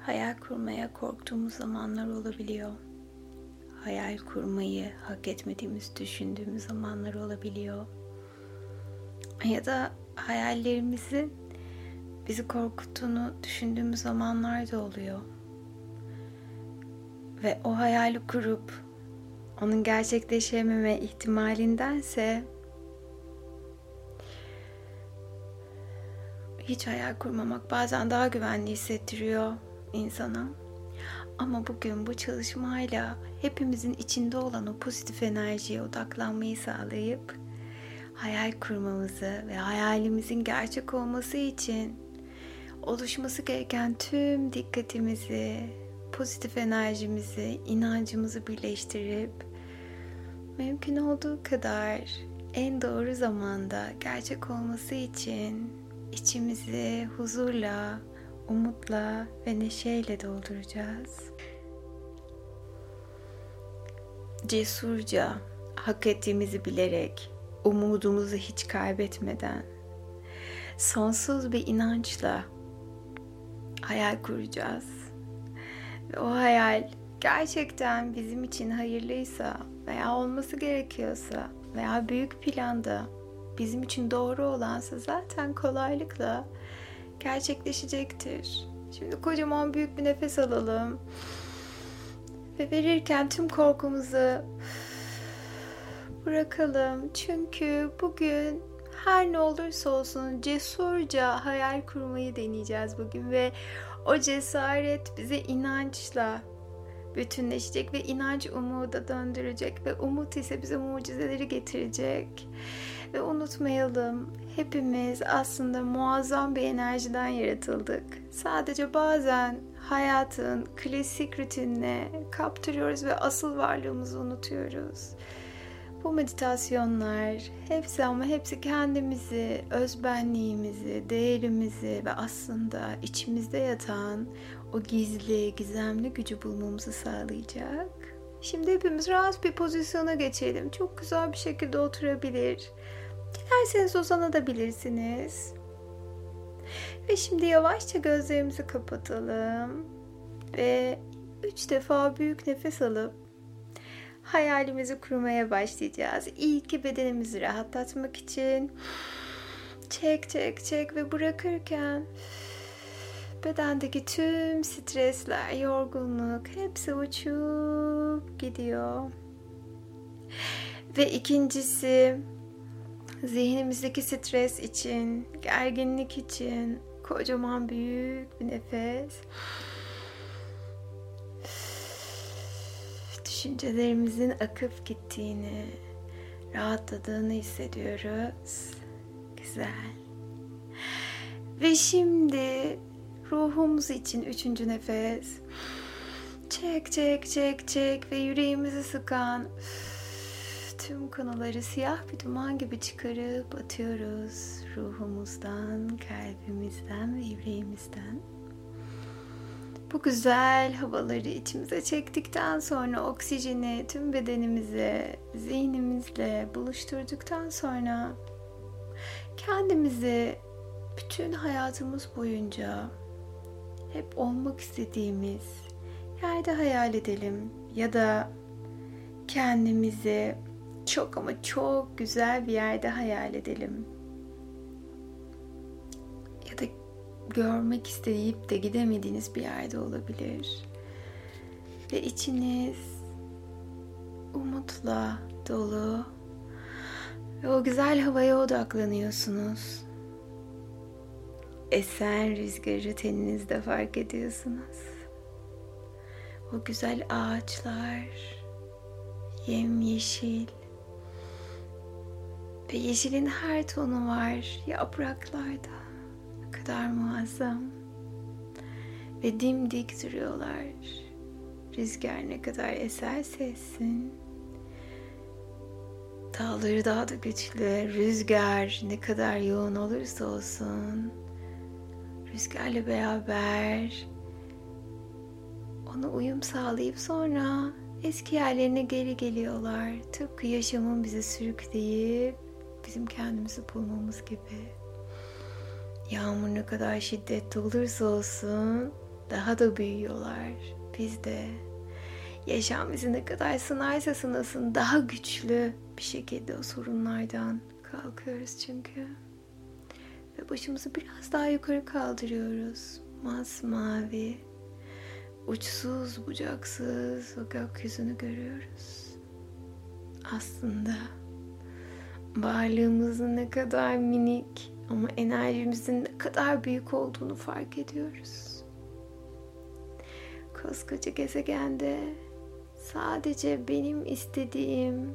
hayal kurmaya korktuğumuz zamanlar olabiliyor. Hayal kurmayı hak etmediğimiz düşündüğümüz zamanlar olabiliyor. Ya da hayallerimizin bizi korkuttuğunu düşündüğümüz zamanlar da oluyor. Ve o hayali kurup onun gerçekleşememe ihtimalindense hiç hayal kurmamak bazen daha güvenli hissettiriyor insana. Ama bugün bu çalışmayla hepimizin içinde olan o pozitif enerjiye odaklanmayı sağlayıp hayal kurmamızı ve hayalimizin gerçek olması için oluşması gereken tüm dikkatimizi, pozitif enerjimizi, inancımızı birleştirip mümkün olduğu kadar en doğru zamanda gerçek olması için içimizi huzurla, umutla ve neşeyle dolduracağız. Cesurca, hak ettiğimizi bilerek, umudumuzu hiç kaybetmeden, sonsuz bir inançla hayal kuracağız. Ve o hayal gerçekten bizim için hayırlıysa veya olması gerekiyorsa veya büyük planda bizim için doğru olansa zaten kolaylıkla gerçekleşecektir. Şimdi kocaman büyük bir nefes alalım. Ve verirken tüm korkumuzu bırakalım. Çünkü bugün her ne olursa olsun cesurca hayal kurmayı deneyeceğiz bugün ve o cesaret bize inançla bütünleşecek ve inanç umuda döndürecek ve umut ise bize mucizeleri getirecek. Ve unutmayalım hepimiz aslında muazzam bir enerjiden yaratıldık. Sadece bazen hayatın klasik rutinine kaptırıyoruz ve asıl varlığımızı unutuyoruz. Bu meditasyonlar hepsi ama hepsi kendimizi, özbenliğimizi, değerimizi ve aslında içimizde yatan o gizli, gizemli gücü bulmamızı sağlayacak. Şimdi hepimiz rahat bir pozisyona geçelim. Çok güzel bir şekilde oturabilir. Dilerseniz uzanabilirsiniz. Ve şimdi yavaşça gözlerimizi kapatalım. Ve üç defa büyük nefes alıp hayalimizi kurmaya başlayacağız. İlk bedenimizi rahatlatmak için çek çek çek ve bırakırken bedendeki tüm stresler, yorgunluk hepsi uçup gidiyor. Ve ikincisi zihnimizdeki stres için, gerginlik için kocaman büyük bir nefes. Düşüncelerimizin akıp gittiğini, rahatladığını hissediyoruz. Güzel. Ve şimdi ruhumuz için üçüncü nefes. Çek çek çek çek ve yüreğimizi sıkan tüm konuları siyah bir duman gibi çıkarıp atıyoruz ruhumuzdan, kalbimizden ve yüreğimizden. Bu güzel havaları içimize çektikten sonra oksijeni tüm bedenimize, zihnimizle buluşturduktan sonra kendimizi bütün hayatımız boyunca hep olmak istediğimiz yerde hayal edelim ya da kendimizi çok ama çok güzel bir yerde hayal edelim. Ya da görmek isteyip de gidemediğiniz bir yerde olabilir. Ve içiniz umutla dolu ve o güzel havaya odaklanıyorsunuz. Esen rüzgarı teninizde fark ediyorsunuz. O güzel ağaçlar, yemyeşil, ve yeşilin her tonu var yapraklarda. Ne kadar muazzam. Ve dimdik duruyorlar. Rüzgar ne kadar eserse essin. Dağları daha da güçlü. Rüzgar ne kadar yoğun olursa olsun. Rüzgarla beraber ona uyum sağlayıp sonra eski yerlerine geri geliyorlar. Tıpkı yaşamın bizi sürükleyip bizim kendimizi bulmamız gibi. Yağmur ne kadar şiddetli olursa olsun daha da büyüyorlar. Biz de yaşam bizi ne kadar sınarsa sınasın daha güçlü bir şekilde o sorunlardan kalkıyoruz çünkü. Ve başımızı biraz daha yukarı kaldırıyoruz. Masmavi, uçsuz bucaksız o gökyüzünü görüyoruz. Aslında varlığımızın ne kadar minik ama enerjimizin ne kadar büyük olduğunu fark ediyoruz. Koskoca gezegende sadece benim istediğim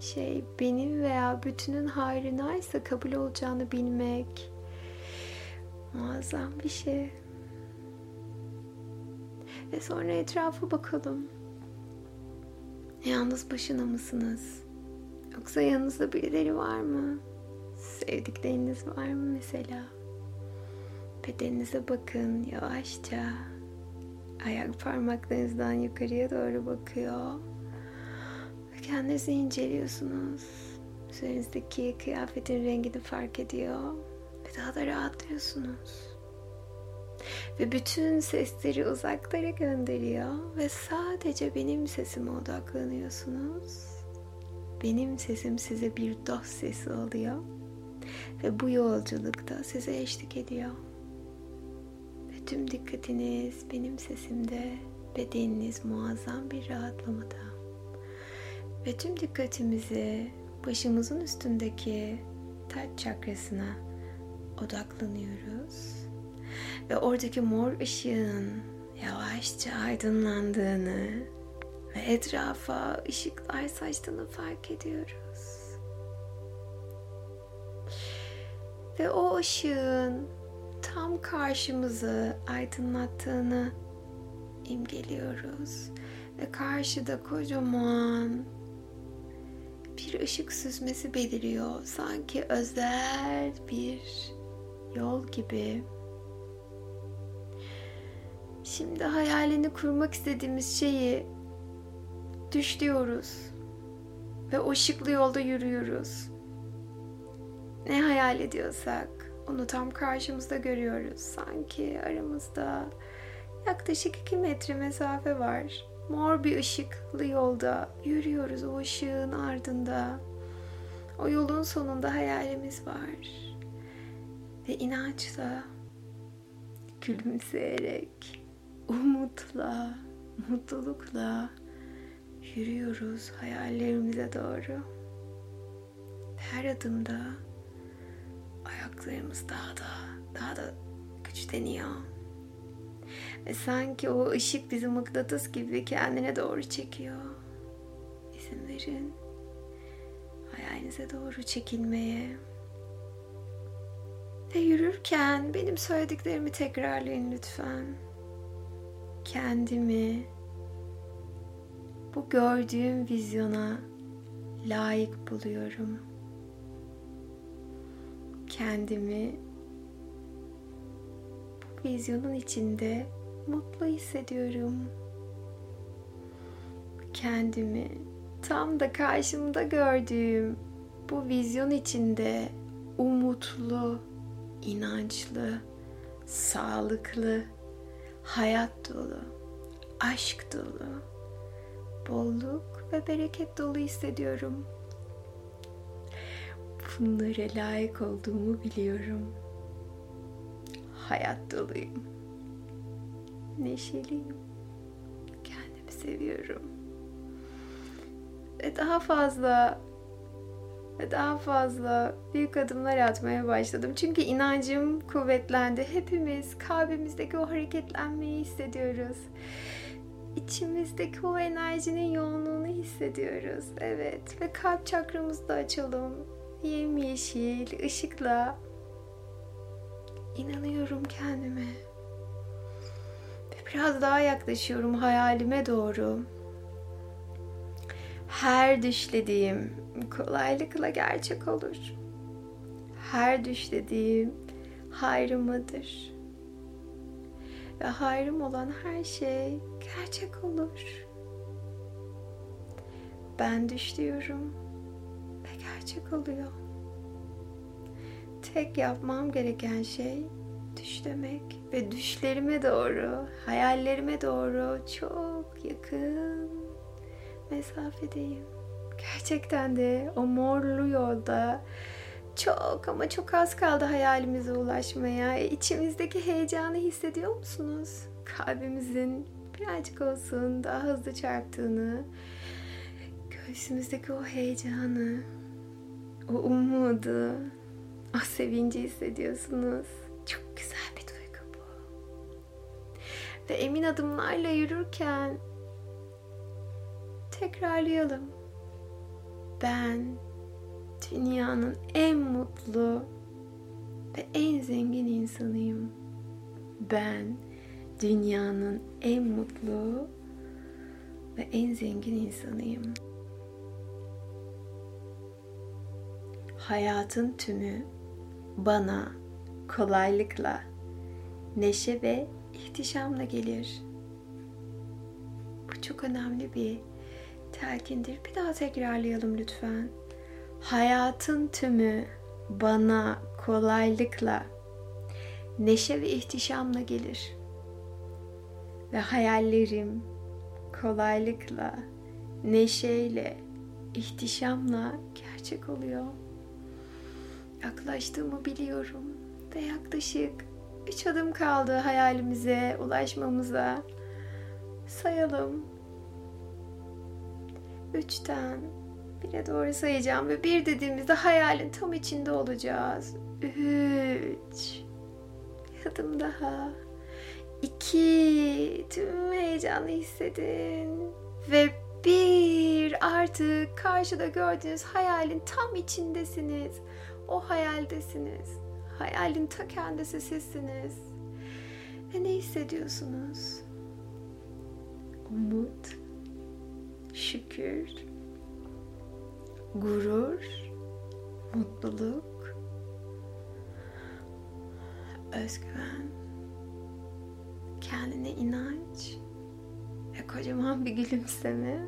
şey benim veya bütünün hayrınaysa kabul olacağını bilmek muazzam bir şey. Ve sonra etrafa bakalım. Yalnız başına mısınız? Yoksa yanınızda birileri var mı? Sevdikleriniz var mı mesela? Bedeninize bakın yavaşça. Ayak parmaklarınızdan yukarıya doğru bakıyor. Kendinizi inceliyorsunuz. Üzerinizdeki kıyafetin rengini fark ediyor. Daha da rahatlıyorsunuz. Ve bütün sesleri uzaklara gönderiyor. Ve sadece benim sesime odaklanıyorsunuz. Benim sesim size bir dost sesi oluyor. Ve bu yolculukta size eşlik ediyor. Ve tüm dikkatiniz benim sesimde, bedeniniz muazzam bir rahatlamada. Ve tüm dikkatimizi başımızın üstündeki taç çakrasına odaklanıyoruz. Ve oradaki mor ışığın yavaşça aydınlandığını ve etrafa ışıklar saçtığını fark ediyoruz. Ve o ışığın tam karşımızı aydınlattığını imgeliyoruz. Ve karşıda kocaman bir ışık süzmesi beliriyor. Sanki özel bir yol gibi. Şimdi hayalini kurmak istediğimiz şeyi düşlüyoruz. Ve o ışıklı yolda yürüyoruz. Ne hayal ediyorsak onu tam karşımızda görüyoruz. Sanki aramızda yaklaşık iki metre mesafe var. Mor bir ışıklı yolda yürüyoruz o ışığın ardında. O yolun sonunda hayalimiz var. Ve inançla, gülümseyerek, umutla, mutlulukla yürüyoruz hayallerimize doğru. Her adımda ayaklarımız daha da daha da güçleniyor. Ve sanki o ışık bizi mıknatıs gibi kendine doğru çekiyor. İzin verin hayalinize doğru çekilmeye. Ve yürürken benim söylediklerimi tekrarlayın lütfen. Kendimi bu gördüğüm vizyona layık buluyorum. Kendimi bu vizyonun içinde mutlu hissediyorum. Kendimi tam da karşımda gördüğüm bu vizyon içinde umutlu, inançlı, sağlıklı, hayat dolu, aşk dolu, bolluk ve bereket dolu hissediyorum. Bunlara layık olduğumu biliyorum. Hayat doluyum. Neşeliyim. Kendimi seviyorum. Ve daha fazla ve daha fazla büyük adımlar atmaya başladım. Çünkü inancım kuvvetlendi. Hepimiz kalbimizdeki o hareketlenmeyi hissediyoruz. İçimizdeki o enerjinin yoğunluğunu hissediyoruz. Evet ve kalp çakramızı da açalım. Yemyeşil ışıkla inanıyorum kendime. Ve biraz daha yaklaşıyorum hayalime doğru. Her düşlediğim kolaylıkla gerçek olur. Her düşlediğim hayrımadır. Ve hayrım olan her şey gerçek olur. Ben düşlüyorum ve gerçek oluyor. Tek yapmam gereken şey düşlemek ve düşlerime doğru, hayallerime doğru çok yakın mesafedeyim. Gerçekten de o morlu yolda çok ama çok az kaldı hayalimize ulaşmaya. E, içimizdeki heyecanı hissediyor musunuz? Kalbimizin birazcık olsun daha hızlı çarptığını, göğsümüzdeki o heyecanı, o umudu, o sevinci hissediyorsunuz. Çok güzel bir duygu bu. Ve emin adımlarla yürürken tekrarlayalım. Ben dünyanın en mutlu ve en zengin insanıyım. Ben dünyanın en mutlu ve en zengin insanıyım. Hayatın tümü bana kolaylıkla, neşe ve ihtişamla gelir. Bu çok önemli bir telkindir. Bir daha tekrarlayalım lütfen. Hayatın tümü bana kolaylıkla, neşe ve ihtişamla gelir. Ve hayallerim kolaylıkla, neşeyle, ihtişamla gerçek oluyor. Yaklaştığımı biliyorum ve yaklaşık üç adım kaldı hayalimize ulaşmamıza. Sayalım. Üçten bire doğru sayacağım ve bir dediğimizde hayalin tam içinde olacağız. Üç. Bir adım daha. İki. Tüm heyecanı hissedin. Ve bir artık karşıda gördüğünüz hayalin tam içindesiniz. O hayaldesiniz. Hayalin ta kendisi sizsiniz. Ve ne hissediyorsunuz? Umut, şükür, gurur, mutluluk, özgüven, kendine inanç ve kocaman bir gülümseme.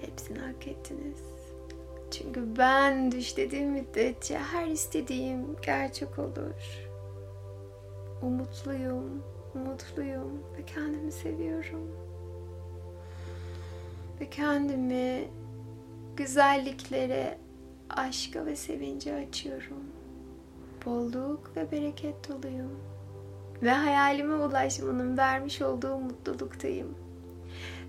Hepsini hak ettiniz. Çünkü ben düş dediğim müddetçe her istediğim gerçek olur. Umutluyum, mutluyum ve kendimi seviyorum. Ve kendimi güzelliklere, aşka ve sevince açıyorum. Bolluk ve bereket doluyum. Ve hayalime ulaşmanın vermiş olduğu mutluluktayım.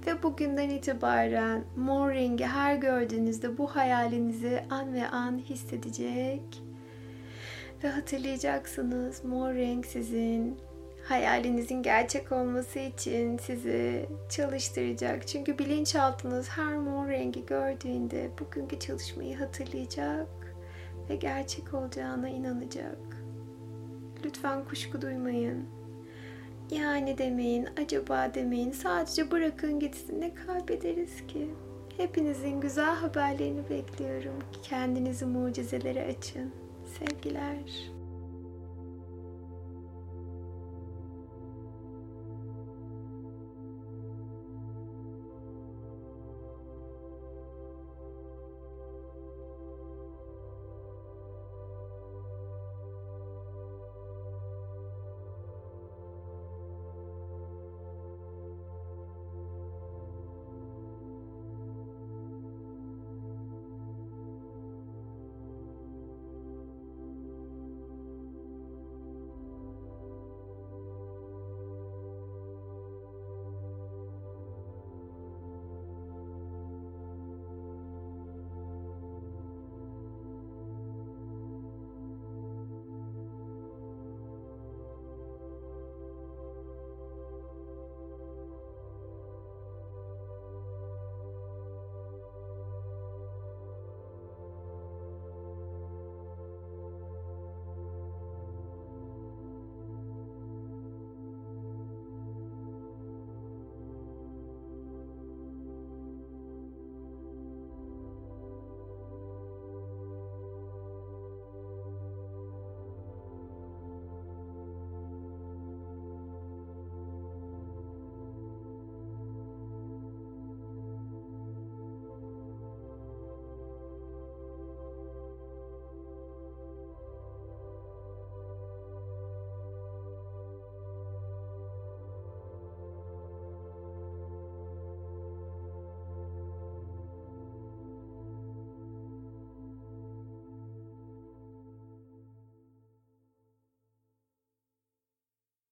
Ve bugünden itibaren mor her gördüğünüzde bu hayalinizi an ve an hissedecek ve hatırlayacaksınız mor sizin hayalinizin gerçek olması için sizi çalıştıracak. Çünkü bilinçaltınız her mor rengi gördüğünde bugünkü çalışmayı hatırlayacak ve gerçek olacağına inanacak. Lütfen kuşku duymayın. Yani demeyin, acaba demeyin. Sadece bırakın gitsin. Ne kaybederiz ki? Hepinizin güzel haberlerini bekliyorum. Kendinizi mucizelere açın. Sevgiler.